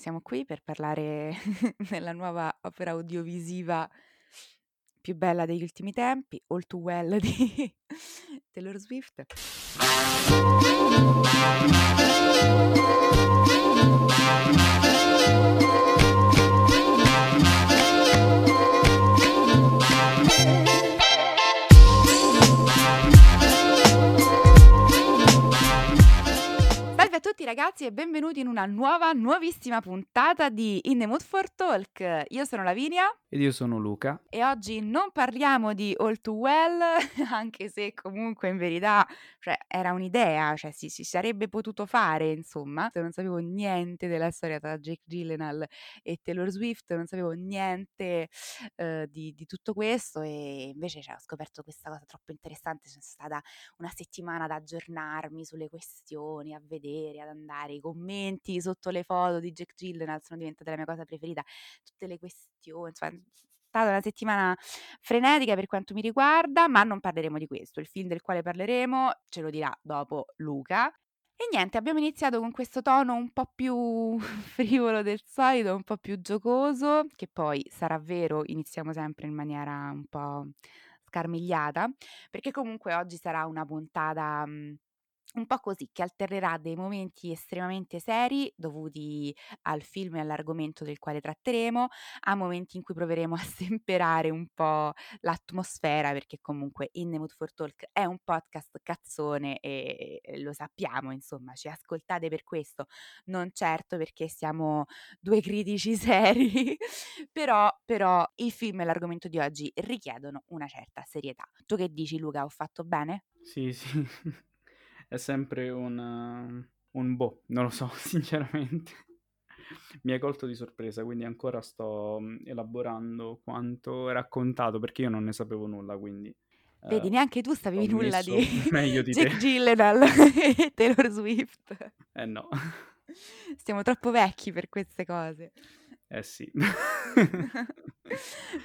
Siamo qui per parlare della nuova opera audiovisiva più bella degli ultimi tempi, All Too Well di Taylor Swift. A tutti ragazzi e benvenuti in una nuova, nuovissima puntata di In the Mood for Talk. Io sono Lavinia Ed io sono Luca. e oggi non parliamo di All Too Well, anche se comunque in verità cioè, era un'idea, cioè si, si sarebbe potuto fare, insomma. Non sapevo niente della storia tra Jake Gyllenhaal e Taylor Swift, non sapevo niente eh, di, di tutto questo e invece cioè, ho scoperto questa cosa troppo interessante. Sono stata una settimana ad aggiornarmi sulle questioni, a vedere, ad andare, i commenti sotto le foto di Jake Gyllenhaal sono diventate la mia cosa preferita, tutte le questioni, insomma, è stata una settimana frenetica per quanto mi riguarda, ma non parleremo di questo. Il film del quale parleremo ce lo dirà dopo Luca. E niente, abbiamo iniziato con questo tono un po' più frivolo del solito, un po' più giocoso, che poi sarà vero, iniziamo sempre in maniera un po' scarmigliata, perché comunque oggi sarà una puntata mh, un po' così, che alternerà dei momenti estremamente seri dovuti al film e all'argomento del quale tratteremo, a momenti in cui proveremo a stemperare un po' l'atmosfera, perché comunque In the Mood for Talk è un podcast cazzone e lo sappiamo, insomma, ci ascoltate per questo, non certo perché siamo due critici seri, però, però il film e l'argomento di oggi richiedono una certa serietà. Tu che dici Luca, ho fatto bene? Sì, sì. È sempre un, uh, un boh, non lo so, sinceramente. Mi hai colto di sorpresa, quindi ancora sto mm, elaborando quanto raccontato, perché io non ne sapevo nulla, quindi... Vedi, eh, neanche tu sapevi nulla di meglio di Jake te. Gyllenhaal e Taylor Swift. Eh no, Siamo troppo vecchi per queste cose. Eh sì.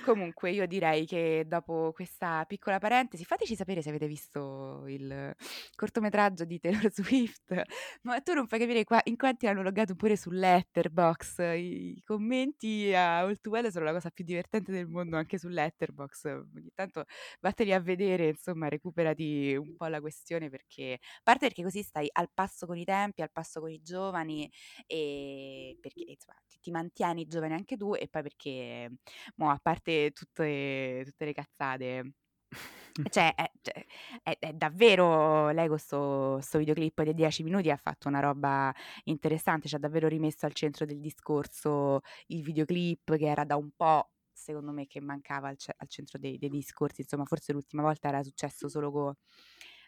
Comunque, io direi che dopo questa piccola parentesi, fateci sapere se avete visto il cortometraggio di Taylor Swift. Ma tu non fai capire qua- in quanti hanno loggato pure su Letterbox. I, i commenti a All Too Well sono la cosa più divertente del mondo anche su Letterbox. Ogni tanto vatteli a vedere, insomma, recuperati un po' la questione perché, a parte perché così stai al passo con i tempi, al passo con i giovani e perché insomma ti, ti mantieni giovane anche tu e poi perché mo, a parte tutte, tutte le cazzate cioè è, cioè, è- è davvero lei con sto, sto videoclip dei 10 minuti ha fatto una roba interessante ci ha davvero rimesso al centro del discorso il videoclip che era da un po' secondo me che mancava al, al centro dei, dei discorsi insomma forse l'ultima volta era successo solo con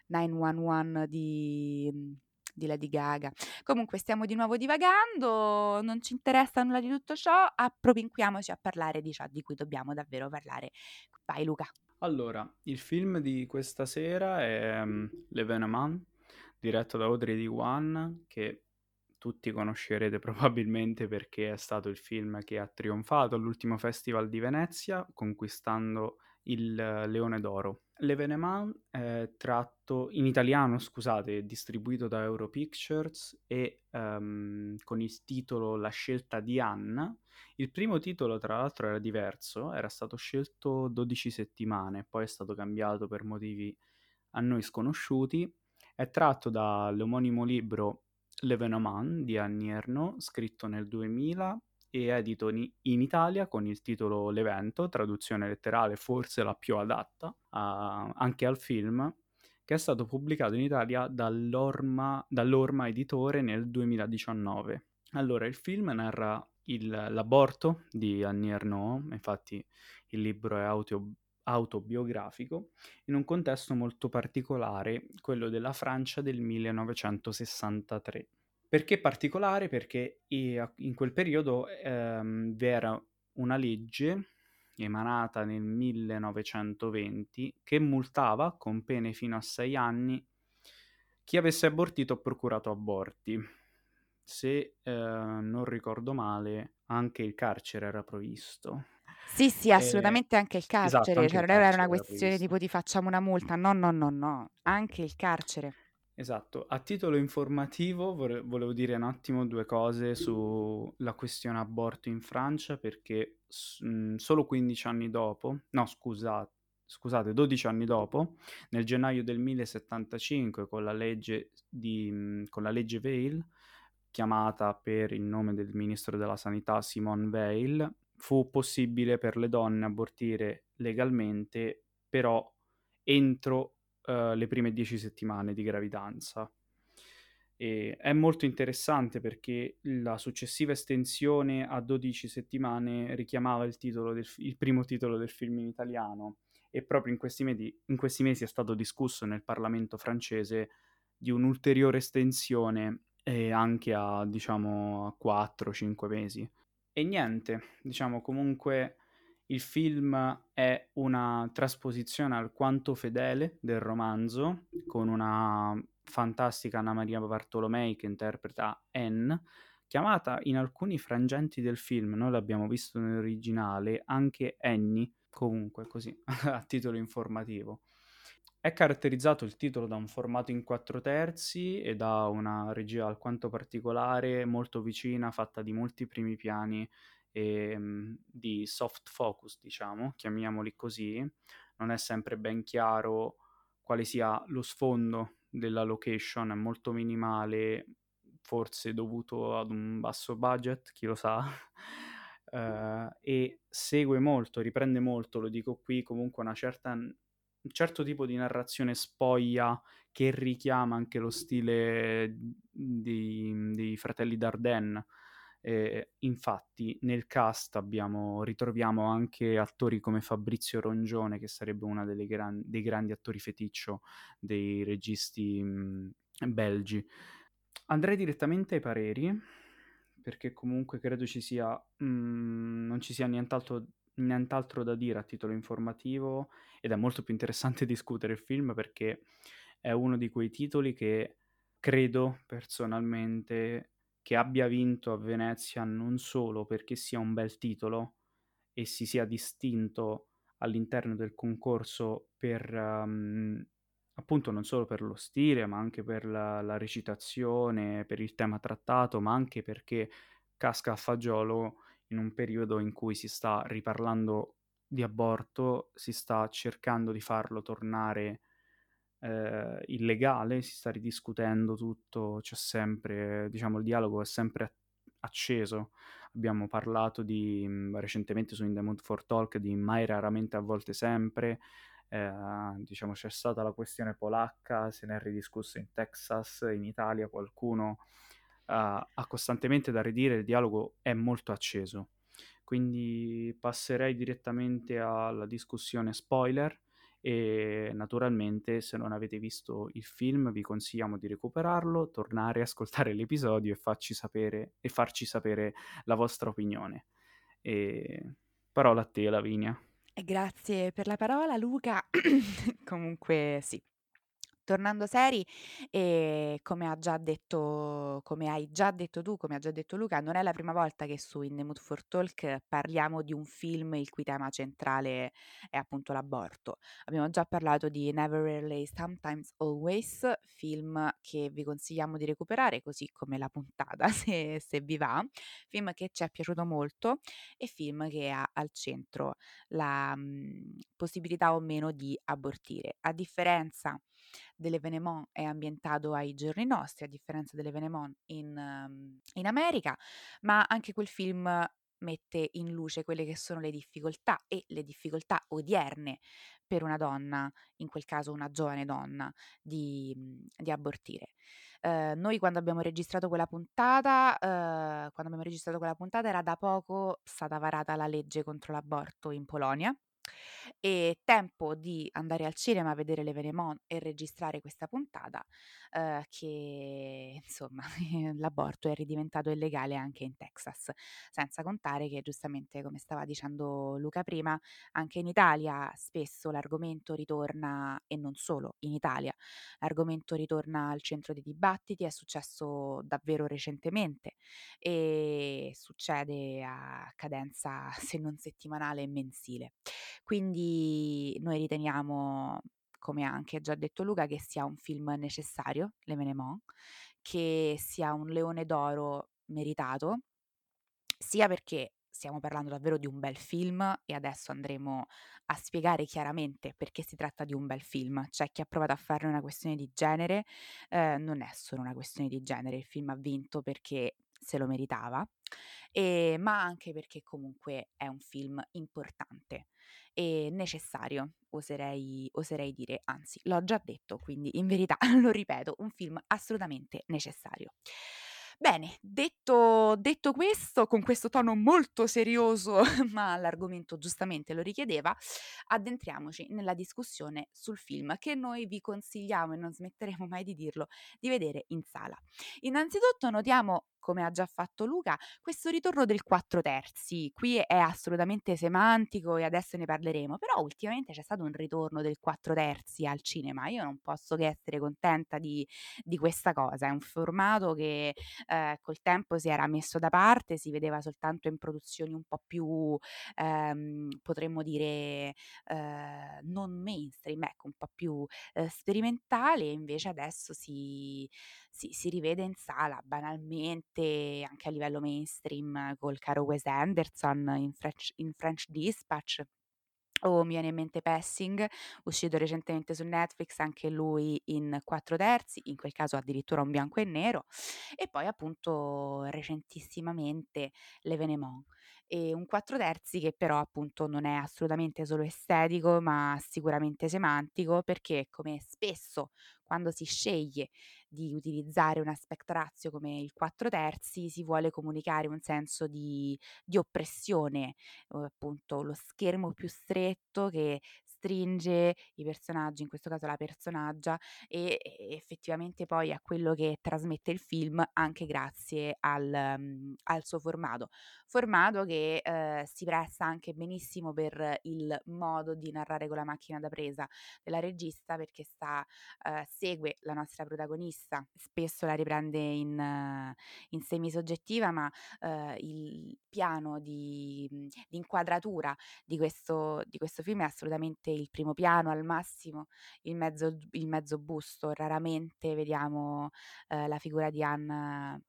911 di, di Lady Gaga. Comunque stiamo di nuovo divagando, non ci interessa nulla di tutto ciò, appropinquiamoci a parlare di ciò di cui dobbiamo davvero parlare. Vai Luca. Allora, il film di questa sera è um, L'Evenement, diretto da Audrey Diwan, che tutti conoscerete probabilmente perché è stato il film che ha trionfato all'ultimo Festival di Venezia, conquistando il Leone d'Oro. L'Evenement è tratto in italiano, scusate, distribuito da Europictures e um, con il titolo La scelta di Anna. Il primo titolo, tra l'altro, era diverso, era stato scelto 12 settimane, poi è stato cambiato per motivi a noi sconosciuti. È tratto dall'omonimo libro L'Evenement di Ernaux, scritto nel 2000 e edito in, Italia con il titolo L'Evento, traduzione letterale forse la più adatta a, anche al film, che è stato pubblicato in Italia dall'Orma, dall'Orma Editore nel 2019. Allora, il film narra il, l'aborto di Annie Ernaux, infatti il libro è auto, autobiografico, in un contesto molto particolare, quello della Francia del 1963. Perché particolare? Perché in quel periodo ehm, vi era una legge emanata nel 1920 che multava con pene fino a sei anni chi avesse abortito o procurato aborti. Se eh, non ricordo male, anche il carcere era previsto. Sì, sì, assolutamente eh, anche il carcere, esatto, anche cioè non era una questione tipo ti facciamo una multa, no, no, no, no, anche il carcere. Esatto. A titolo informativo vore volevo dire un attimo 2 cose sulla questione aborto in Francia perché s mhmm, solo 15 anni dopo no scusa scusate 12 anni dopo, nel gennaio del 1075 con la legge di mhmm, con la legge Veil, chiamata per il nome del ministro della sanità Simone Veil, fu possibile per le donne abortire legalmente, però entro, uhm, le prime 10 settimane di gravidanza. E è molto interessante perché la successiva estensione a 12 settimane richiamava il del il primo titolo del film in italiano e proprio in questi medi in questi mesi è stato discusso nel Parlamento francese di un'ulteriore estensione, ehm, anche a diciamo a 4, 5 mesi. E niente, diciamo comunque il film è una trasposizione alquanto fedele del romanzo, con una fantastica Anna Maria Bartolomei che interpreta Anne, chiamata in alcuni frangenti del film, noi l'abbiamo visto nell'originale, anche Annie, comunque così a titolo informativo. È caratterizzato il titolo da un formato in 4/3 e da una regia alquanto particolare, molto vicina, fatta di molti primi piani, ehm, di soft focus diciamo, chiamiamoli così. Non è sempre ben chiaro quale sia lo sfondo della location, è molto minimale, forse dovuto ad un basso budget, chi lo sa. Uhm, e segue molto, riprende molto, lo dico qui, comunque una certa un certo tipo di narrazione spoglia che richiama anche lo stile d di mhmm, dei fratelli Dardenne. Ehm, infatti nel cast abbiamo ritroviamo anche attori come Fabrizio Rongione, che sarebbe delle gran dei grandi attori feticcio dei registi, mhmm, belgi. Andrei direttamente ai pareri, perché comunque credo ci sia mhmm, non ci sia nient'altro nient'altro da dire a titolo informativo ed è molto più interessante discutere il film perché è uno di quei titoli che credo personalmente che abbia vinto a Venezia non solo perché sia un bel titolo e si sia distinto all'interno del concorso per, mhmm, appunto non solo per lo stile, ma anche per la la recitazione, per il tema trattato, ma anche perché casca a fagiolo in un periodo in cui si sta riparlando di aborto, si sta cercando di farlo tornare, ehm, illegale, si sta ridiscutendo tutto, c'è sempre diciamo il dialogo è sempre acceso. Abbiamo parlato di mhmm, recentemente su In the Mood for Talk di Mai, raramente, a volte, sempre. Ehm, diciamo c'è stata la questione polacca, se ne è ridiscusso in Texas, in Italia qualcuno ha ha costantemente da ridire, il dialogo è molto acceso. Quindi passerei direttamente alla discussione spoiler e naturalmente se non avete visto il film vi consigliamo di recuperarlo, tornare, ascoltare l'episodio e sapere e farci sapere la vostra opinione. Ehm, parola a te Lavinia. E grazie per la parola Luca. Comunque sì. Tornando seri, ehm, come ha già detto come hai già detto tu, come ha già detto Luca, non è la prima volta che su In the Mood for Talk parliamo di un film il cui tema centrale è appunto l'aborto. Abbiamo già parlato di Never Rarely Sometimes Always, film che vi consigliamo di recuperare, così come la puntata se se vi va, film che ci è piaciuto molto e film che ha al centro la, mhmm, possibilità o meno di abortire. A differenza dell'Événement è ambientato ai giorni nostri, a differenza dell'Événement in mhmm, in America, ma anche quel film mette in luce quelle che sono le difficoltà e le difficoltà odierne per una donna, in quel caso una giovane donna, di mhmm, di abortire. Uhm, noi quando abbiamo registrato quella puntata uhm, quando abbiamo registrato quella puntata era da poco stata varata la legge contro l'aborto in Polonia e tempo di andare al cinema a vedere l'Événement e registrare questa puntata, uhm, che insomma l'aborto è ridiventato illegale anche in Texas. Senza contare che giustamente, come stava dicendo Luca prima, anche in Italia spesso l'argomento ritorna e non solo in Italia, l'argomento ritorna al centro dei dibattiti, è successo davvero recentemente e succede a cadenza se non settimanale mensile. Quindi noi riteniamo come anche già detto Luca, che sia un film necessario, Les Venements, che sia un Leone d'Oro meritato, sia perché stiamo parlando davvero di un bel film e adesso andremo a spiegare chiaramente perché si tratta di un bel film. C'è chi ha provato a farne una questione di genere, ehm, non è solo una questione di genere, il film ha vinto perché se lo meritava, ehm, ma anche perché comunque è un film importante e necessario, oserei oserei dire, anzi l'ho già detto, quindi in verità lo ripeto, un film assolutamente necessario. Bene, detto detto questo, con questo tono molto serioso, ma l'argomento giustamente lo richiedeva, addentriamoci nella discussione sul film che noi vi consigliamo, e non smetteremo mai di dirlo, di vedere in sala. Innanzitutto notiamo, come ha già fatto Luca, questo ritorno del 4/3. Qui è assolutamente semantico e adesso ne parleremo, però ultimamente c'è stato un ritorno del 4/3 al cinema. Io non posso che essere contenta di di questa cosa. È un formato che, ehm, col tempo si era messo da parte, si vedeva soltanto in produzioni un po' più, ehm, potremmo dire, ehm, non mainstream, ecco, un po' più, ehm, sperimentali e invece adesso si si si rivede in sala banalmente, anche a livello mainstream, col caro Wes Anderson in French in French Dispatch o mi viene in mente Passing, uscito recentemente su Netflix, anche lui in 4/3, in quel caso addirittura un bianco e nero, e poi appunto recentissimamente Les Venements. E un 4/3 che però appunto non è assolutamente solo estetico, ma sicuramente semantico, perché come spesso quando si sceglie di utilizzare un aspect ratio come il 4/3 si vuole comunicare un senso di di oppressione, o appunto lo schermo più stretto che stringe i personaggi, in questo caso la personaggia, e e effettivamente poi a quello che trasmette il film anche grazie al mhmm, al suo formato. Formato che, ehm, si presta anche benissimo per il modo di narrare con la macchina da presa della regista perché sta ehm, segue la nostra protagonista, spesso la riprende in eh, in semisoggettiva, ma, ehm, il piano di mhmm, di inquadratura di questo di questo film è assolutamente il primo piano, al massimo il mezzo il mezzo busto. Raramente vediamo, ehm, la figura di Anne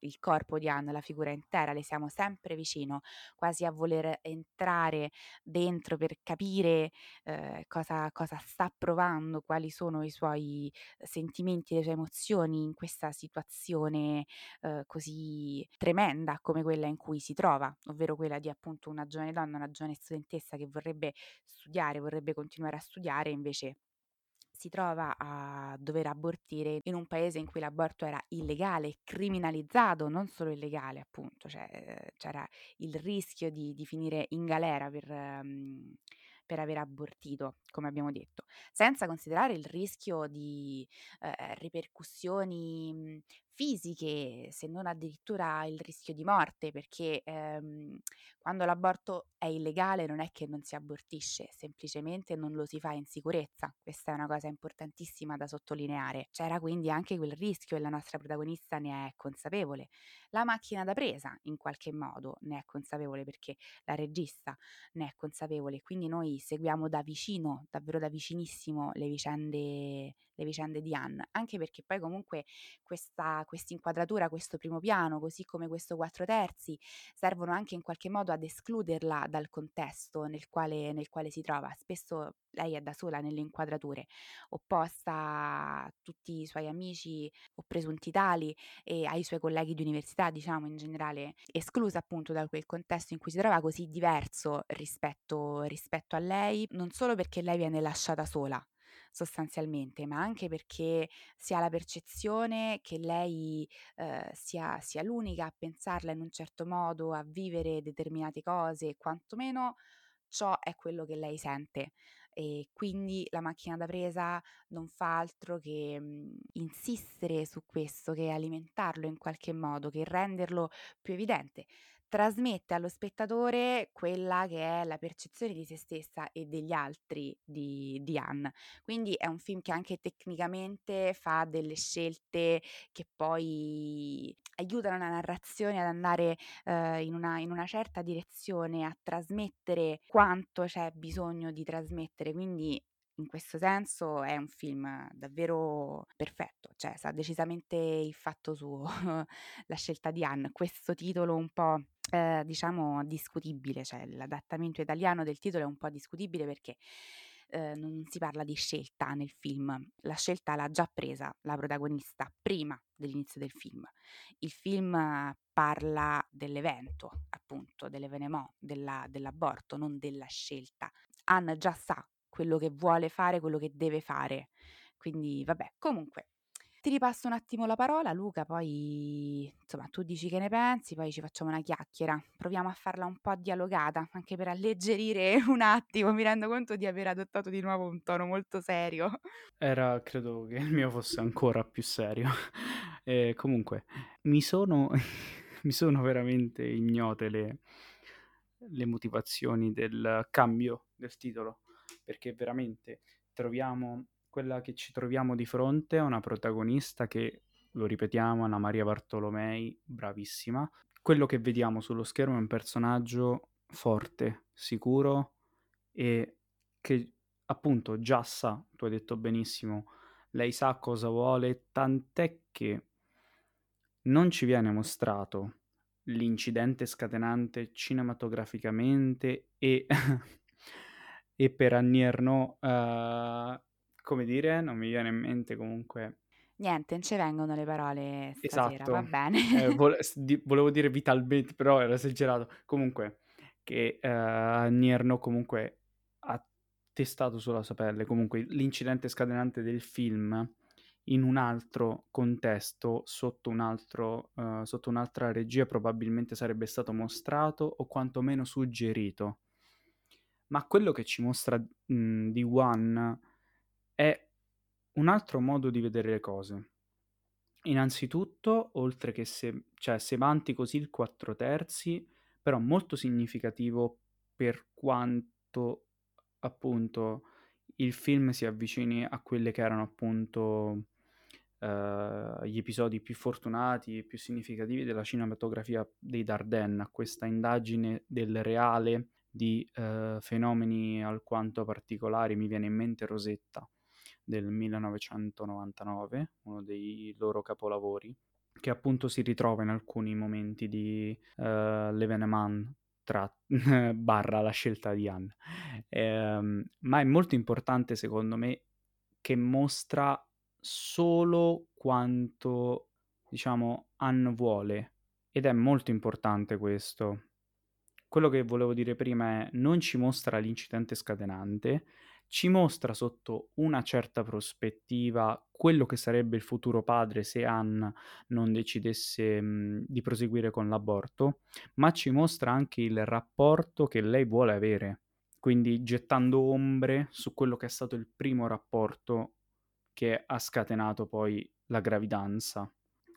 il corpo di Anne, la figura intera, le siamo sempre vicino, quasi a voler entrare dentro per capire, ehm, cosa cosa sta provando, quali sono i suoi sentimenti, le sue emozioni in questa situazione, ehm, così tremenda come quella in cui si trova, ovvero quella di appunto una giovane donna, una giovane studentessa che vorrebbe studiare, vorrebbe continuare a studiare, invece si trova a dover abortire in un paese in cui l'aborto era illegale, criminalizzato, non solo illegale appunto, cioè, ehm, c'era il rischio di di finire in galera per mhmm, per aver abortito, come abbiamo detto. Senza considerare il rischio di, ehm, ripercussioni, mhmm, fisiche, se non addirittura il rischio di morte, perché, ehm, quando l'aborto è illegale non è che non si abortisce, semplicemente non lo si fa in sicurezza. Questa è una cosa importantissima da sottolineare. C'era quindi anche quel rischio e la nostra protagonista ne è consapevole. La macchina da presa, in qualche modo, ne è consapevole perché la regista ne è consapevole. Quindi noi seguiamo da vicino, davvero da vicinissimo, le vicende, le vicende di Anne, anche perché poi comunque questa quest'inquadratura, questo primo piano, così come questo 4/3 servono anche in qualche modo ad escluderla dal contesto nel quale nel quale si trova. Spesso lei è da sola nelle inquadrature, opposta a tutti i suoi amici o presunti tali e ai suoi colleghi di università, diciamo in generale, esclusa appunto da quel contesto in cui si trova così diverso rispetto rispetto a lei, non solo perché lei viene lasciata sola sostanzialmente, ma anche perché si ha la percezione che lei, ehm, sia sia l'unica a pensarla in un certo modo, a vivere determinate cose, quantomeno ciò è quello che lei sente. E quindi la macchina da presa non fa altro che, mhmm, insistere su questo, che alimentarlo in qualche modo, che renderlo più evidente. Trasmette allo spettatore quella che è la percezione di se stessa e degli altri di di Anne. Quindi è un film che anche tecnicamente fa delle scelte che poi aiutano la narrazione ad andare, ehm, in una in una certa direzione, a trasmettere quanto c'è bisogno di trasmettere. Quindi in questo senso è un film davvero perfetto, cioè sa decisamente il fatto suo. La scelta di Anne, questo titolo un po', ehm, diciamo discutibile, cioè l'adattamento italiano del titolo è un po' discutibile perché, ehm, non si parla di scelta nel film. La scelta l'ha già presa la protagonista prima dell'inizio del film. Il film parla dell'evento, appunto, dell'événement, della dell'aborto, non della scelta. Anne già sa quello che vuole fare, quello che deve fare. Quindi vabbè, comunque ti ripasso un attimo la parola Luca, poi insomma tu dici che ne pensi, poi ci facciamo una chiacchiera. Proviamo a farla un po' dialogata, anche per alleggerire un attimo. Mi rendo conto di aver adottato di nuovo un tono molto serio. Era credo che il mio fosse ancora più serio. Ehm, comunque mi sono mi sono veramente ignote le le motivazioni del cambio del titolo, perché veramente troviamo quella che ci troviamo di fronte è una protagonista che, lo ripetiamo, Anna Maria Bartolomei, bravissima. Quello che vediamo sullo schermo è un personaggio forte, sicuro e che appunto già sa, tu hai detto benissimo, lei sa cosa vuole, tant'è che non ci viene mostrato l'incidente scatenante cinematograficamente e e per Annie Ernaux, uhm, come dire, non mi viene in mente comunque Niente, non ci vengono le parole stasera, va Esatto, bene. vole s di volevo dire vitalmente, però era esagerato. Comunque che, uhm, Annie Ernaux comunque ha testato sulla sua pelle comunque l'incidente scatenante del film in un altro contesto, sotto un altro uhm, sotto un'altra regia probabilmente sarebbe stato mostrato o quantomeno suggerito. Ma quello che ci mostra, mhmm, Di Wan è un altro modo di vedere le cose. Innanzitutto, oltre che se cioè se vanti così il 4/3, però molto significativo per quanto appunto il film si avvicini a quelle che erano appunto, uhm, gli episodi più fortunati e più significativi della cinematografia dei Dardenne, a questa indagine del reale di, uhm, fenomeni alquanto particolari. Mi viene in mente Rosetta del 1999, uno dei loro capolavori, che appunto si ritrova in alcuni momenti di, uhm, L'Événement tra barra La scelta di Anne. Ehm, ma è molto importante secondo me che mostra solo quanto, diciamo, Anne vuole ed è molto importante questo. Quello che volevo dire prima è: non ci mostra l'incidente scatenante, ci mostra sotto una certa prospettiva quello che sarebbe il futuro padre se Anne non decidesse, mhmm, di proseguire con l'aborto, ma ci mostra anche il rapporto che lei vuole avere, quindi gettando ombre su quello che è stato il primo rapporto che ha scatenato poi la gravidanza.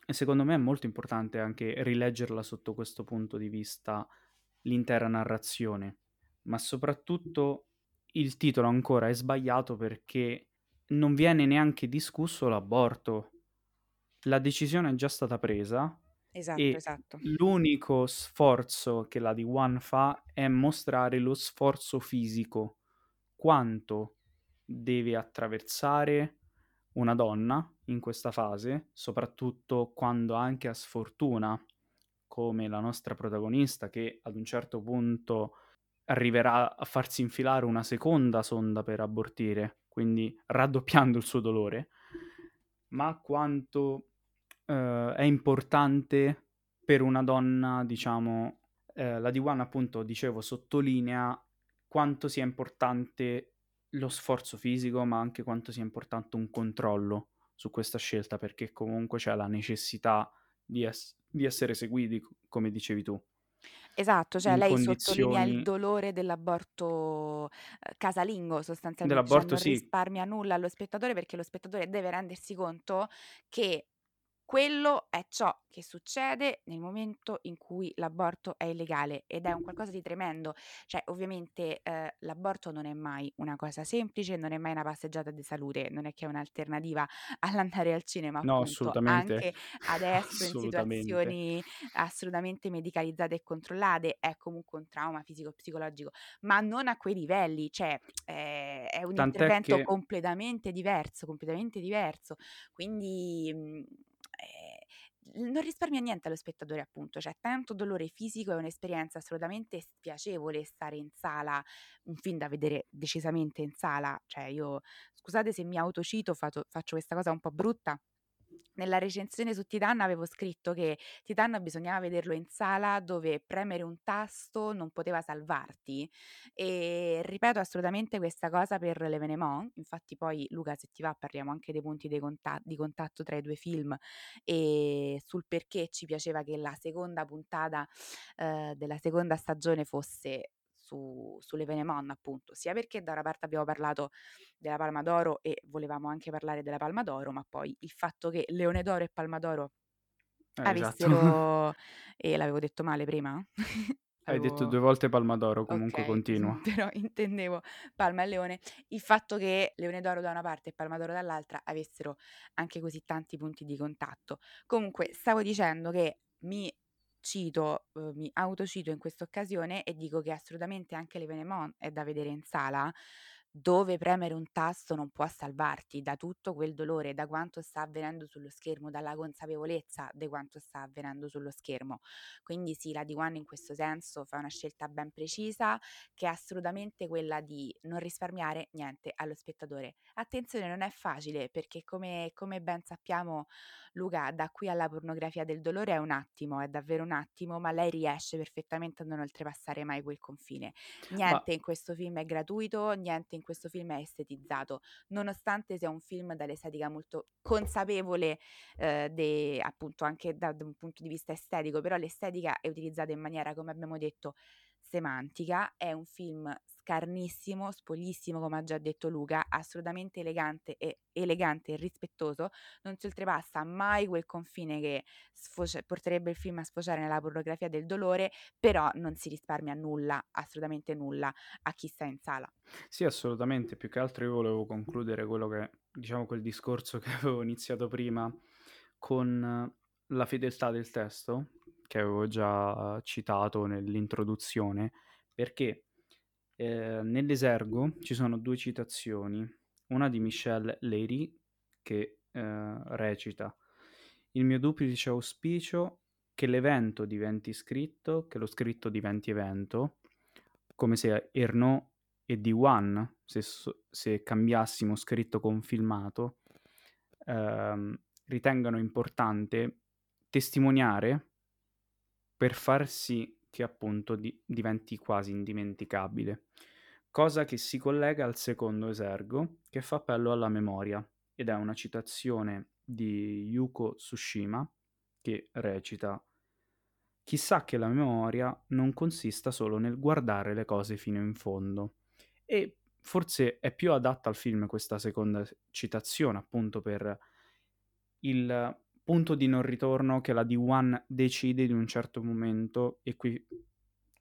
E secondo me è molto importante anche rileggerla sotto questo punto di vista, l'intera narrazione, ma soprattutto il titolo ancora è sbagliato perché non viene neanche discusso l'aborto. La decisione è già stata presa Esatto, e esatto. l'unico sforzo che la Di-1 fa è mostrare lo sforzo fisico, quanto deve attraversare una donna in questa fase, soprattutto quando anche ha sfortuna, come la nostra protagonista che ad un certo punto arriverà a farsi infilare una seconda sonda per abortire, quindi raddoppiando il suo dolore, ma quanto, uhm, è importante per una donna, diciamo ehm, la Di-1 appunto, dicevo, sottolinea quanto sia importante lo sforzo fisico, ma anche quanto sia importante un controllo su questa scelta, perché comunque c'è la necessità di ess di essere seguiti, come dicevi tu. Esatto, cioè In lei sottolinea il condizioni dolore dell'aborto, uhm, casalingo sostanzialmente, cioè Dell'aborto non sì. risparmia nulla allo spettatore perché lo spettatore deve rendersi conto che Quello è ciò che succede nel momento in cui l'aborto è illegale ed è un qualcosa di tremendo. Cioè, ovviamente, ehm, l'aborto non è mai una cosa semplice, non è mai una passeggiata di salute, non è che è un'alternativa all'andare al cinema, No, appunto. assolutamente, Anche adesso in assolutamente. situazioni assolutamente medicalizzate e controllate è comunque un trauma fisico-psicologico, ma non a quei livelli, cioè, ehm, è un Tant'è intervento che completamente diverso, completamente diverso. Quindi, mhmm, non risparmia niente allo spettatore appunto, c'è tanto dolore fisico, è un'esperienza assolutamente spiacevole stare in sala, un film da vedere decisamente in sala, cioè io scusate se mi autocito, fato faccio questa cosa un po' brutta, nella recensione su Titan avevo scritto che Titan bisognava vederlo in sala dove premere un tasto non poteva salvarti. E ripeto assolutamente questa cosa per l'Evénement, infatti poi Luca se ti va parliamo anche dei punti dei conta di contatto tra i 2 film e sul perché ci piaceva che la seconda puntata, ehm, della seconda stagione fosse su sull'Evénement appunto, sia perché da una parte abbiamo parlato della Palma d'Oro e volevamo anche parlare della Palma d'Oro, ma poi il fatto che Leone d'Oro e Palma d'Oro Eh, esatto. avessero e l'avevo detto male prima? Hai detto 2 volte Palma d'Oro, comunque okay, continua. però intendevo Palma e Leone. Il fatto che Leone d'Oro da una parte e Palma d'Oro dall'altra avessero anche così tanti punti di contatto. Comunque stavo dicendo che mi cito, uhm, mi autocito in questa occasione e dico che assolutamente anche l'Evénement è da vedere in sala, dove premere un tasto non può salvarti da tutto quel dolore, da quanto sta avvenendo sullo schermo, dalla consapevolezza de quanto sta avvenendo sullo schermo. Quindi sì, la D1 in questo senso fa una scelta ben precisa, che è assolutamente quella di non risparmiare niente allo spettatore. Attenzione, non è facile perché come come ben sappiamo Luca, da qui alla pornografia del dolore è un attimo, è davvero un attimo, ma lei riesce perfettamente a non oltrepassare mai quel confine. Ma Niente in questo film è gratuito, niente in questo film è estetizzato, nonostante sia un film dall'estetica molto consapevole, ehm, de appunto anche da da un punto di vista estetico, però l'estetica è utilizzata in maniera, come abbiamo detto, semantica. È un film scarnissimo, spoglissimo, come ha già detto Luca, assolutamente elegante e elegante e rispettoso, non si oltrepassa mai quel confine che sfocia porterebbe il film a sfociare nella pornografia del dolore, però non si risparmia nulla, assolutamente nulla, a chi sta in sala. Sì, assolutamente. Più che altro io volevo concludere quello che diciamo quel discorso che avevo iniziato prima con la fedeltà del testo, che avevo già citato nell'introduzione, perché, ehm, nell'esergo ci sono 2 citazioni, una di Michel Léry che, ehm, recita: "Il mio duplice auspicio che l'evento diventi scritto, che lo scritto diventi evento", come se Ernaud e D1, se se cambiassimo scritto con filmato, ehm, ritengano importante testimoniare per far sì che appunto di diventi quasi indimenticabile. Cosa che si collega al secondo esergo, che fa appello alla memoria, ed è una citazione di Yuko Tsushima che recita: "Chissà che la memoria non consista solo nel guardare le cose fino in fondo". E forse è più adatta al film questa seconda citazione, appunto per il punto di non ritorno che la D1 decide in un certo momento, e qui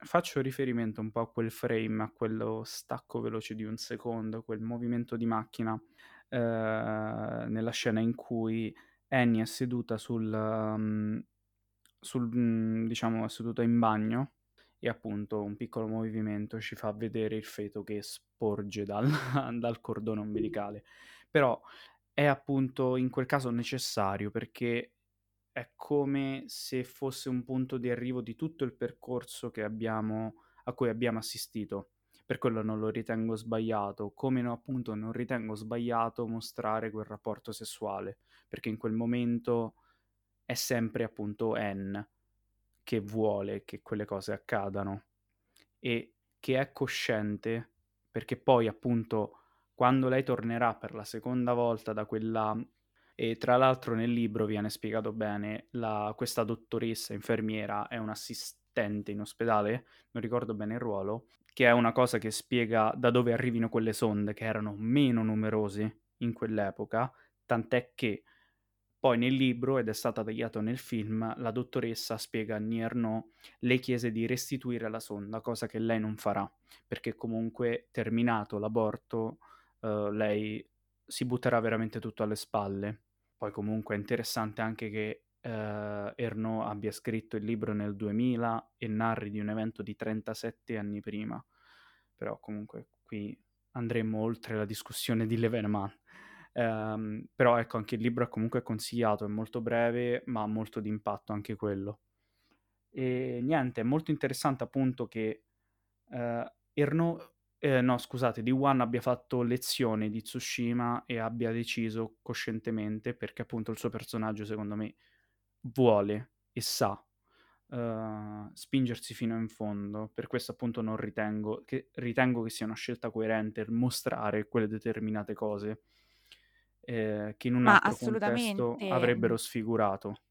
faccio riferimento un po' a quel frame, a quello stacco veloce di un secondo, quel movimento di macchina, ehm, nella scena in cui Annie è seduta sul mhmm, sul mhmm, diciamo è seduta in bagno e appunto un piccolo movimento ci fa vedere il feto che sporge dal dal cordone ombelicale. Però è appunto in quel caso necessario, perché è come se fosse un punto di arrivo di tutto il percorso abbiamo a cui abbiamo assistito. Per quello non lo ritengo sbagliato, come no appunto non ritengo sbagliato mostrare quel rapporto sessuale, perché in quel momento è sempre appunto Anne che vuole che quelle cose accadano e che è cosciente, perché poi appunto quando lei tornerà per la seconda volta da quella e tra l'altro nel libro viene spiegato bene, la questa dottoressa infermiera è un'assistente in ospedale, non ricordo bene il ruolo, che è una cosa che spiega da dove arrivino quelle sonde che erano meno numerose in quell'epoca, tant'è che Poi nel libro, ed è stata tagliato nel film, la dottoressa spiega a Nierno le chiese di restituire la sonda, cosa che lei non farà, perché comunque terminato l'aborto uh, lei si butterà veramente tutto alle spalle. Poi comunque è interessante anche che uh, Ernaud abbia scritto il libro nel 2000 e narri di un evento di 37 anni prima. Però comunque qui andremo oltre la discussione di Leveneman. Um, però ecco, anche il libro è comunque consigliato, è molto breve, ma ha molto di impatto anche quello. E niente, è molto interessante appunto che uh, Erno, eh, no scusate, di One abbia fatto lezione di Tsushima e abbia deciso coscientemente, perché appunto il suo personaggio secondo me vuole e sa uh, spingersi fino in fondo. Per questo appunto non ritengo che, ritengo che sia una scelta coerente mostrare quelle determinate cose eh, che in un Ma altro contesto avrebbero sfigurato.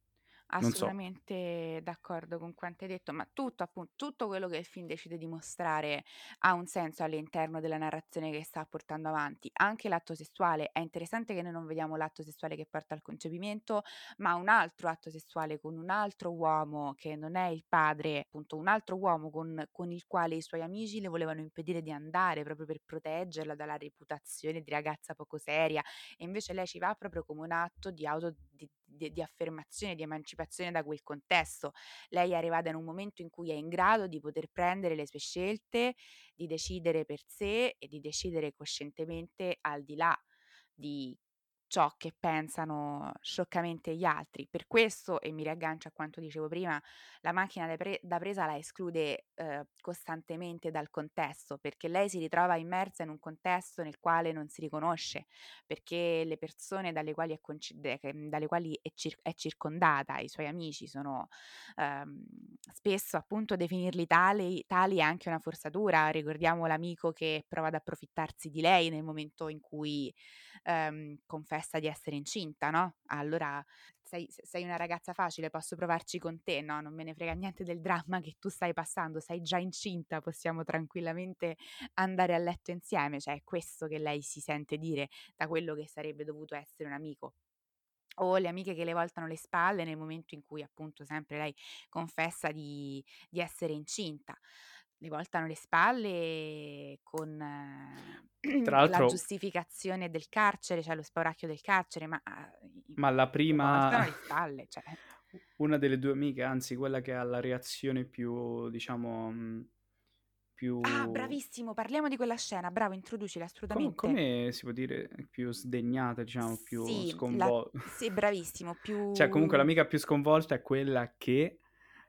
Non so. Assolutamente d'accordo con quanto hai detto, ma tutto appun tutto quello che il film decide di mostrare ha un senso all'interno della narrazione che sta portando avanti. Anche l'atto sessuale, è interessante che noi non vediamo l'atto sessuale che porta al concepimento, ma un altro atto sessuale con un altro uomo che non è il padre, appunto un altro uomo con con il quale i suoi amici le volevano impedire di andare proprio per proteggerla dalla reputazione di ragazza poco seria e invece lei ci va proprio come un atto di auto di di di affermazione, di emancipazione da quel contesto. Lei è arrivata in un momento in cui è in grado di poter prendere le sue scelte, di decidere per sé e di decidere coscientemente al di là di ciò che pensano scioccamente gli altri. Per questo, e mi riaggancio a quanto dicevo prima, la macchina da, pre- da presa la esclude eh, costantemente dal contesto, perché lei si ritrova immersa in un contesto nel quale non si riconosce, perché le persone dalle quali è, conci- dalle quali è, cir- è, circondata, i suoi amici, sono ehm, spesso appunto definirli tali, tali è anche una forzatura. Ricordiamo l'amico che prova ad approfittarsi di lei nel momento in cui ehm, confessa di essere incinta, no? Allora sei, sei, una ragazza facile, posso provarci con te, no? Non me ne frega niente del dramma che tu stai passando, sei già incinta, possiamo tranquillamente andare a letto insieme, cioè è questo che lei si sente dire da quello che sarebbe dovuto essere un amico o le amiche che le voltano le spalle nel momento in cui appunto sempre lei confessa di, di essere incinta le voltano le spalle con Tra la giustificazione del carcere, cioè lo spauracchio del carcere, ma, ma la prima le spalle, cioè. una delle due amiche, anzi quella che ha la reazione più, diciamo, più... Ah, bravissimo, parliamo di quella scena, bravo, introducila assolutamente. Com- come si può dire più sdegnata, diciamo, più sì, sconvolta? Sì, bravissimo, più... cioè comunque l'amica più sconvolta è quella che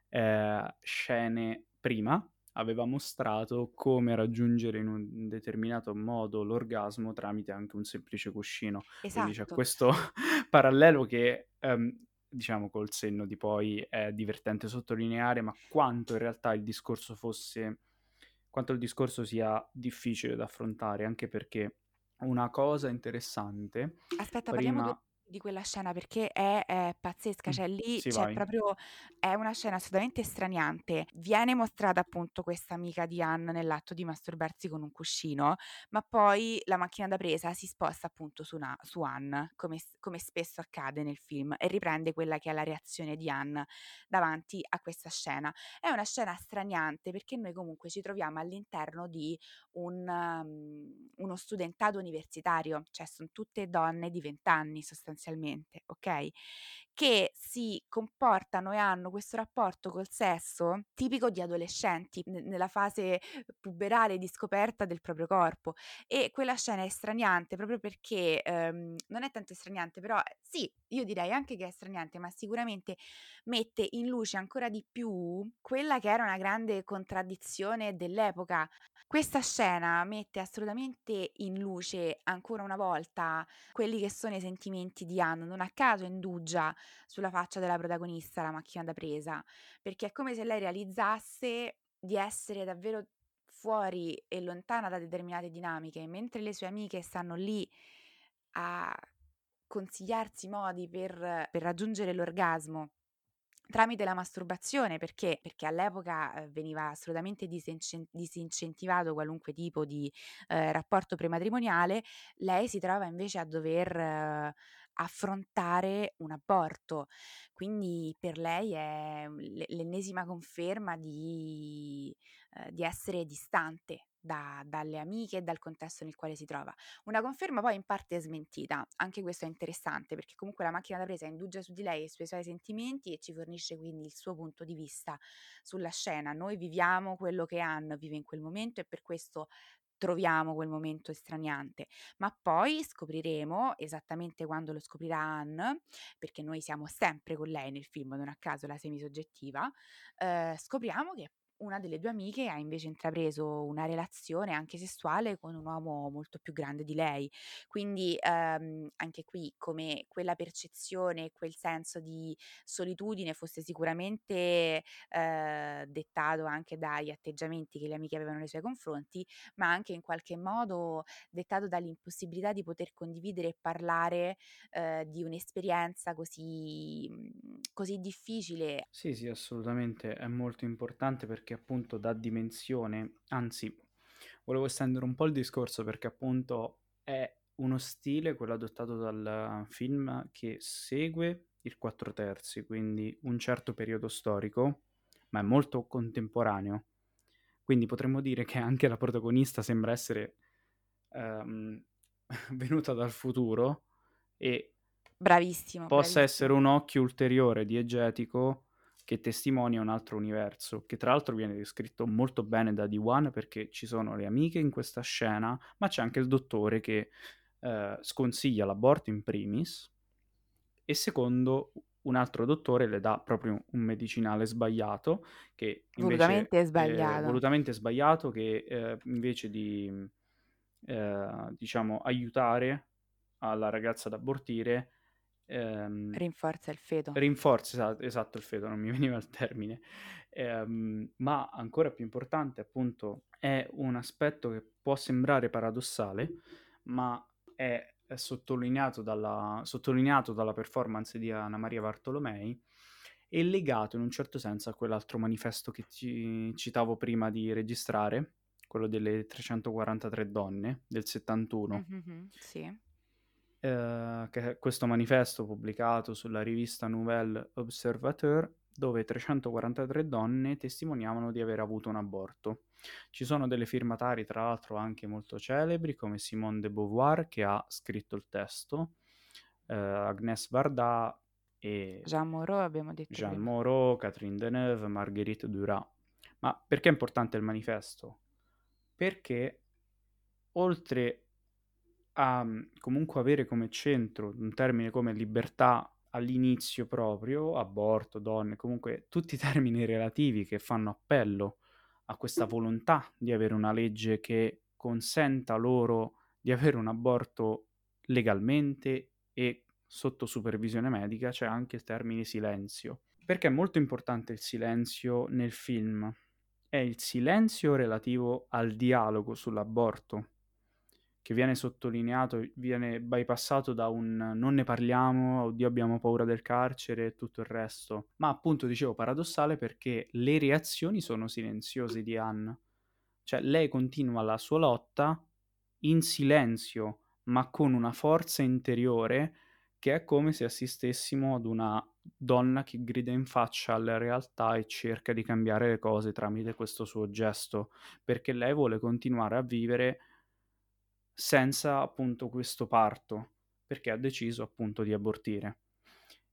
eh, scene prima aveva mostrato come raggiungere in un determinato modo l'orgasmo tramite anche un semplice cuscino. Esatto. Quindi c'è questo parallelo che, um, diciamo, col senno di poi è divertente sottolineare, ma quanto in realtà il discorso fosse, quanto il discorso sia difficile da affrontare, anche perché una cosa interessante... Aspetta, prima... parliamo di quella scena perché è, è pazzesca, cioè lì sì, c'è vai. proprio è una scena assolutamente straniante. Viene mostrata appunto questa amica di Anne nell'atto di masturbarsi con un cuscino, ma poi la macchina da presa si sposta appunto su, una, su Anne, come, come spesso accade nel film, e riprende quella che è la reazione di Anne davanti a questa scena. È una scena straniante perché noi comunque ci troviamo all'interno di un, um, uno studentato universitario, cioè sono tutte donne di 20 anni sostanzialmente, ok? Che si comportano e hanno questo rapporto col sesso tipico di adolescenti n- nella fase puberale di scoperta del proprio corpo e quella scena è straniante proprio perché um, non è tanto straniante, però sì, io direi anche che è straniante, ma sicuramente mette in luce ancora di più quella che era una grande contraddizione dell'epoca. Questa scena mette assolutamente in luce ancora una volta quelli che sono i sentimenti di Anne, non a caso indugia sulla faccia della protagonista la macchina da presa, perché è come se lei realizzasse di essere davvero fuori e lontana da determinate dinamiche, mentre le sue amiche stanno lì a consigliarsi modi per, per raggiungere l'orgasmo tramite la masturbazione perché perché all'epoca, ehm, veniva assolutamente disincentivato qualunque tipo di, ehm, rapporto prematrimoniale, lei si trova invece a dover eh, affrontare un aborto. Quindi per lei è l'ennesima conferma di ehm, di essere distante da dalle amiche e dal contesto nel quale si trova. Una conferma poi in parte smentita, anche questo è interessante perché comunque la macchina da presa indugia su di lei e i suoi suoi sentimenti e ci fornisce quindi il suo punto di vista sulla scena. Noi viviamo quello che Anne vive in quel momento e per questo troviamo quel momento estraniante, ma poi scopriremo, esattamente quando lo scoprirà Anne, perché noi siamo sempre con lei nel film, non a caso la semisoggettiva, ehm, scopriamo che una delle 2 amiche ha invece intrapreso una relazione anche sessuale con un uomo molto più grande di lei. Quindi, ehm, anche qui come quella percezione, quel senso di solitudine fosse sicuramente, ehm, dettato anche dagli atteggiamenti che le amiche avevano nei suoi confronti, ma anche in qualche modo dettato dall'impossibilità di poter condividere e parlare, ehm, di un'esperienza così mhmm, così difficile. Sì, sì, assolutamente, è molto importante perché appunto dà dimensione, anzi, volevo estendere un po' il discorso perché appunto è uno stile, quello adottato dal film, che segue il 4 terzi, quindi un certo periodo storico, ma è molto contemporaneo. Quindi potremmo dire che anche la protagonista sembra essere ehm, venuta dal futuro e Bravissimo, possa essere bravissimo. un occhio ulteriore diegetico che testimonia un altro universo, che tra l'altro viene descritto molto bene da D1 perché ci sono le amiche in questa scena, ma c'è anche il dottore che eh, sconsiglia l'aborto in primis e secondo un altro dottore le dà proprio un medicinale sbagliato che Volutamente sbagliato. volutamente sbagliato che eh, invece di eh, diciamo aiutare alla ragazza ad abortire ehm, Rinforza il feto. rinforza esa- esatto il feto, non mi veniva il termine, Ehm, ma ancora più importante appunto è un aspetto che può sembrare paradossale, ma è, è sottolineato, dalla, sottolineato dalla performance di Anna Maria Bartolomei e legato in un certo senso a quell'altro manifesto che ci citavo prima di registrare, quello delle 343 donne del 71 Mh-mh-mh, sì. Eh, che questo manifesto pubblicato sulla rivista Nouvelle Observateur, dove 343 donne testimoniavano di aver avuto un aborto. Ci sono delle firmatari, tra l'altro, anche molto celebri, come Simone de Beauvoir, che ha scritto il testo, eh, Agnès Varda e Jean Moreau abbiamo detto Jean prima. Moreau, Catherine Deneuve, Marguerite Duras. Ma perché è importante il manifesto? Perché oltre a mhmm, comunque avere come centro un termine come libertà all'inizio proprio, aborto, donne, comunque tutti i termini relativi che fanno appello a questa volontà di avere una legge che consenta loro di avere un aborto legalmente e sotto supervisione medica, c'è anche il termine silenzio. Perché è molto importante il silenzio nel film? È il silenzio relativo al dialogo sull'aborto che viene sottolineato, viene bypassato da un non ne parliamo, oddio abbiamo paura del carcere e tutto il resto. Ma appunto dicevo paradossale perché le reazioni sono silenziose di Anne. Cioè lei continua la sua lotta in silenzio, ma con una forza interiore che è come se assistessimo ad una donna che grida in faccia alla realtà e cerca di cambiare le cose tramite questo suo gesto, perché lei vuole continuare a vivere senza appunto questo parto, perché ha deciso appunto di abortire.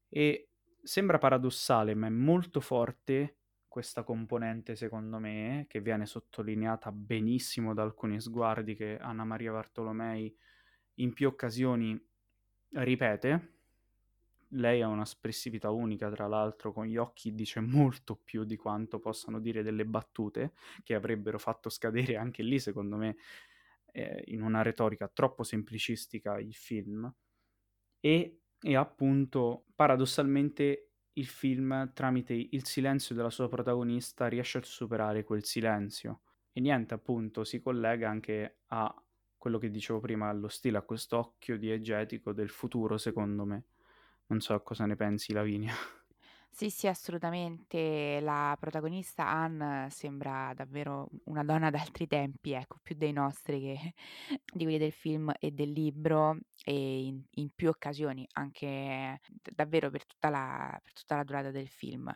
E sembra paradossale, ma è molto forte questa componente, secondo me, che viene sottolineata benissimo da alcuni sguardi che Anna Maria Bartolomei in più occasioni ripete. Lei ha un'espressività unica, tra l'altro, con gli occhi dice molto più di quanto possano dire delle battute, che avrebbero fatto scadere anche lì, secondo me, eh, in una retorica troppo semplicistica il film e, e appunto paradossalmente il film tramite il silenzio della sua protagonista riesce a superare quel silenzio. E niente appunto si collega anche a quello che dicevo prima allo stile a quest'occhio diegetico del futuro secondo me. Non so cosa ne pensi Lavinia Sì, sì, assolutamente. La protagonista Anne sembra davvero una donna d'altri tempi, ecco, più dei nostri che di quelli del film e del libro e in in più occasioni, anche davvero per tutta la per tutta la durata del film.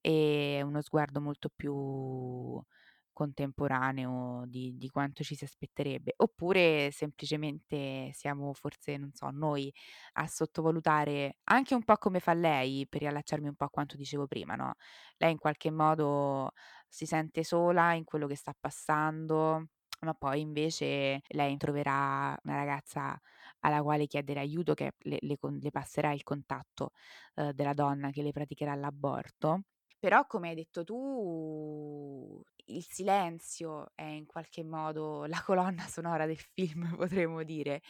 E uno sguardo molto più contemporaneo di di quanto ci si aspetterebbe. Oppure semplicemente siamo forse, non so, noi a sottovalutare anche un po' come fa lei, per riallacciarmi un po' a quanto dicevo prima, no, lei in qualche modo si sente sola in quello che sta passando, ma poi invece lei troverà una ragazza alla quale chiedere aiuto che le le le passerà il contatto, uhm, della donna che le praticherà l'aborto. Però come hai detto tu, il silenzio è in qualche modo la colonna sonora del film, potremmo dire,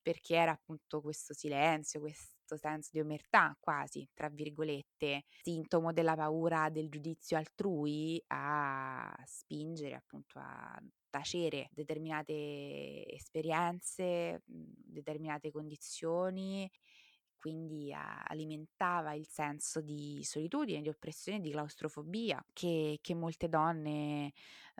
perché era appunto questo silenzio, questo senso di "omertà" quasi, tra virgolette, sintomo della paura del giudizio altrui a spingere appunto a tacere determinate esperienze, mhmm, determinate condizioni, quindi alimentava il senso di solitudine, di oppressione, di claustrofobia che che molte donne,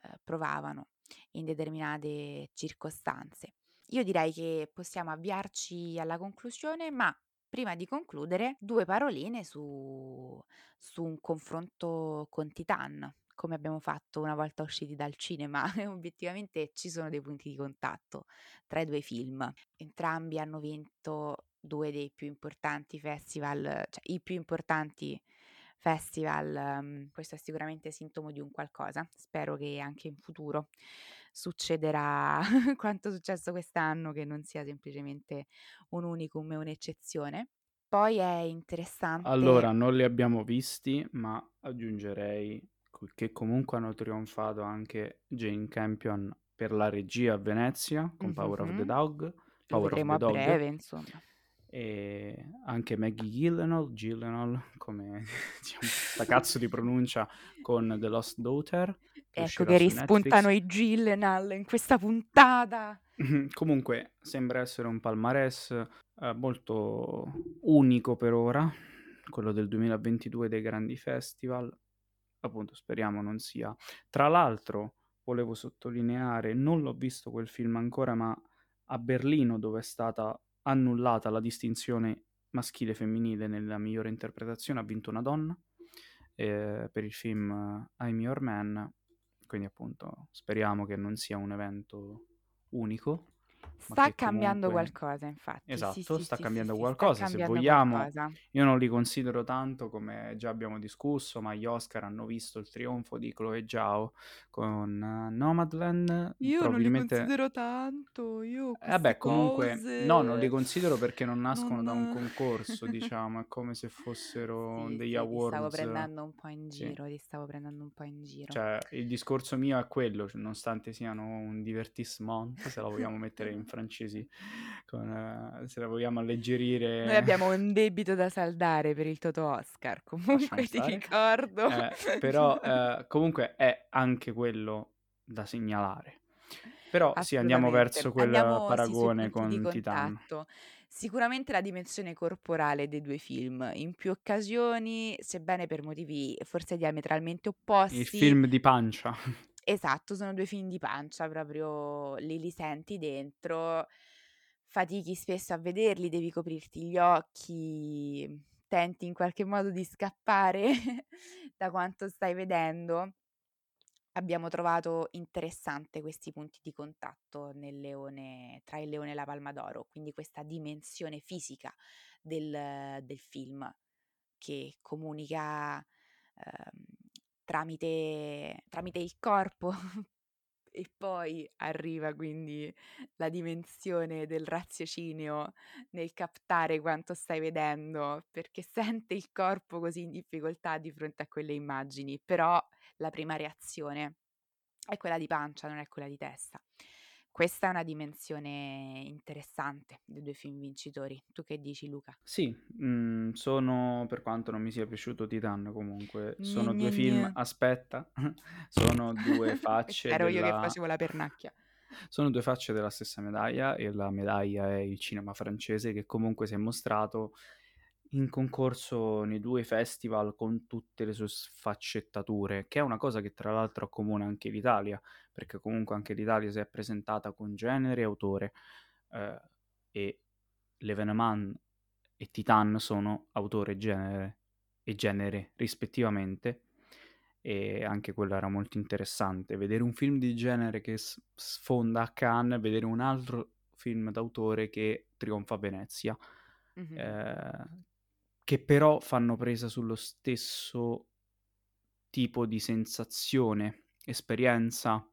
uhm, provavano in determinate circostanze. Io direi che possiamo avviarci alla conclusione, ma prima di concludere 2 paroline su su un confronto con Titan, come abbiamo fatto una volta usciti dal cinema. Obiettivamente ci sono dei punti di contatto tra i 2 film. Entrambi hanno vinto 2 dei più importanti festival cioè i più importanti festival, mhmm, questo è sicuramente sintomo di un qualcosa. Spero che anche in futuro succederà quanto è successo quest'anno, che non sia semplicemente un unicum e un'eccezione. Poi è interessante Allora, non li abbiamo visti, ma aggiungerei che comunque hanno trionfato anche Jane Campion per la regia a Venezia con Power of the. Dog Lo Power of vedremo the a Dog. breve, insomma. E anche Maggie Gyllenhaal Gyllenhaal, come diciamo 'sta cazzo di pronuncia con The Lost Daughter, che Ecco che su Netflix. rispuntano i Gyllenhaal in questa puntata. Comunque sembra essere un palmarès, uhm, molto unico per ora, quello del 2022 dei grandi festival. Appunto speriamo non sia tra l'altro volevo sottolineare, non l'ho visto quel film ancora, ma a Berlino dove è stata annullata la distinzione maschile femminile nella migliore interpretazione, ha vinto una donna, ehm, per il film I'm Your Man, quindi appunto speriamo che non sia un evento unico, Sta cambiando comunque qualcosa infatti, esatto, sì, sta sì, cambiando sì, sta qualcosa. Se cambiando vogliamo qualcosa. io non li considero tanto come già abbiamo discusso, ma gli Oscar hanno visto il trionfo di Chloé Zhao con Nomadland, Io non li probabilmente considero tanto, io Eh vabbè, queste comunque no, non li cose considero perché non nascono da un non concorso, diciamo, è come se fossero degli sì, ti stavo awards prendendo un po' in giro, ti stavo prendendo un po' in giro. Cioè, il discorso mio è quello, c nonostante siano un divertissement, se la vogliamo mettere in francesi, con se la vogliamo Noi alleggerire abbiamo un debito da saldare per il Toto-Oscar, lasciamo comunque ti ricordo Ehm, però, ehm, comunque è anche quello da segnalare. Però sì, andiamo verso quel Andiamo sì, paragone di con Titan. Sicuramente la dimensione corporale dei 2 film, in più occasioni, sebbene per motivi forse diametralmente Il opposti film di pancia. Esatto, sono 2 film di pancia, proprio lì li senti dentro, fatichi spesso a vederli, devi coprirti gli occhi, tenti in qualche modo di scappare da quanto stai vedendo. Abbiamo trovato interessante questi punti di contatto Leone tra Il Leone e la Palma d'Oro, quindi questa dimensione fisica del del film che comunica, uhm, tramite tramite il corpo e poi arriva quindi la dimensione del raziocinio nel captare quanto stai vedendo, perché sente il corpo così in difficoltà di fronte a quelle immagini, però la prima reazione è quella di pancia, non è quella di testa. Questa è una dimensione interessante dei 2 film vincitori. Tu che dici Luca? Sì, mhmm, sono per quanto non mi sia piaciuto Titan comunque, sono gna, 2 film gna. aspetta, sono 2 Questa facce ero io che della facevo la pernacchia. sono 2 facce della stessa medaglia e la medaglia è il cinema francese che comunque si è mostrato in concorso nei due festival con tutte le sue sfaccettature, che è una cosa che tra l'altro accomuna anche l'Italia, perché comunque anche l'Italia si è presentata con genere e autore, eh, e Leveneman e Titan sono autore e genere, e genere rispettivamente, e anche quello era molto interessante. Vedere un film di genere che sfonda a Cannes, vedere un altro film d'autore che trionfa a Venezia. Mm-hmm. Eh, che però fanno presa sullo stesso tipo di sensazione, esperienza,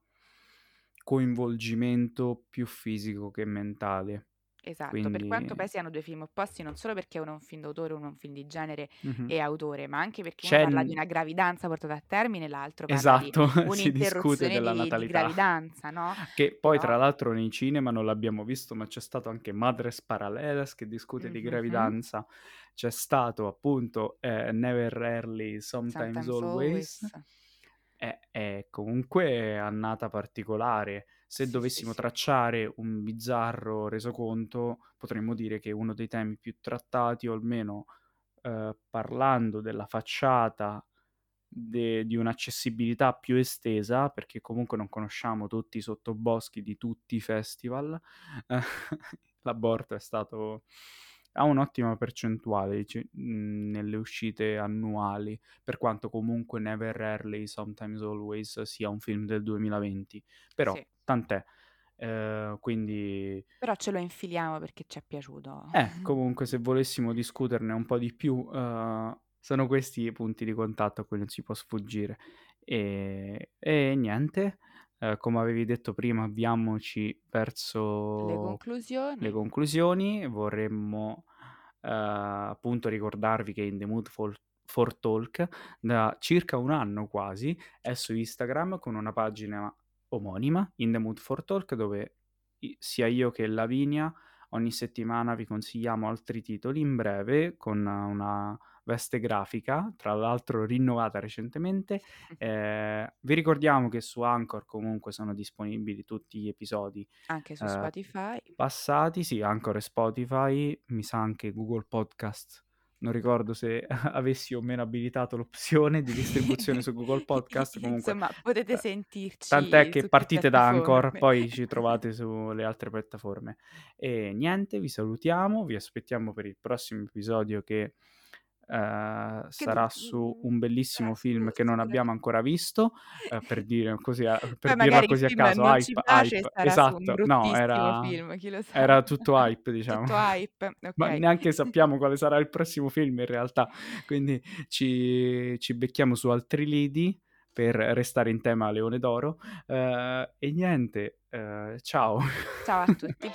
coinvolgimento più fisico che mentale. Esatto, Quindi... per quanto poi siano due film opposti, non solo perché uno è un film d'autore, uno è un film di genere mm-hmm. e autore, ma anche perché C'è... uno parla di una gravidanza portata a termine, l'altro parla esatto, di un'interruzione della di, natalità. di gravidanza, no? Che poi Però... tra l'altro nei cinema non l'abbiamo visto, ma c'è stato anche Madres Paralelas che discute mm-hmm. di gravidanza, c'è stato appunto eh, Never Rarely, Sometimes, Sometimes Always. always. È, è comunque annata particolare se dovessimo tracciare un bizzarro resoconto, potremmo dire che uno dei temi più trattati, o almeno eh, parlando della facciata de- di un'accessibilità più estesa, perché comunque non conosciamo tutti i sottoboschi di tutti i festival, l'aborto è stato ha un'ottima percentuale dic- nelle uscite annuali, per quanto comunque Never Rarely, Sometimes Always sia un film del 2020. Però sì. Tant'è. Eh, quindi... Però ce lo infiliamo perché ci è piaciuto. Eh, comunque se volessimo discuterne un po' di più, uh, sono questi i punti di contatto a cui non si può sfuggire. E, e niente, uh, come avevi detto prima, avviamoci verso le conclusioni. Le conclusioni. Vorremmo uh, appunto ricordarvi che in The Mood for, for Talk da circa un anno quasi è su Instagram con una pagina omonima, In the Mood for Talk, dove sia io che Lavinia ogni settimana vi consigliamo altri titoli in breve con una veste grafica, tra l'altro rinnovata recentemente. Eh, vi ricordiamo che su Anchor comunque sono disponibili tutti gli episodi. Anche su eh, Spotify. Passati, sì, Anchor e Spotify, mi sa anche Google Podcast non ricordo se avessi o meno abilitato l'opzione di distribuzione su Google Podcast. Comunque, Insomma, potete eh, sentirci. Tant'è che partite da Anchor, poi ci trovate sulle altre piattaforme. E niente, vi salutiamo, vi aspettiamo per il prossimo episodio che Uh, sarà su un bellissimo film che non abbiamo ancora visto uh, per dire così a, per dirla così a caso hype, hype. esatto no era, film, era tutto hype diciamo tutto hype. Okay. ma neanche sappiamo quale sarà il prossimo film in realtà quindi ci, ci becchiamo su altri lidi per restare in tema Leone d'Oro uh, e niente ciao ciao a tutti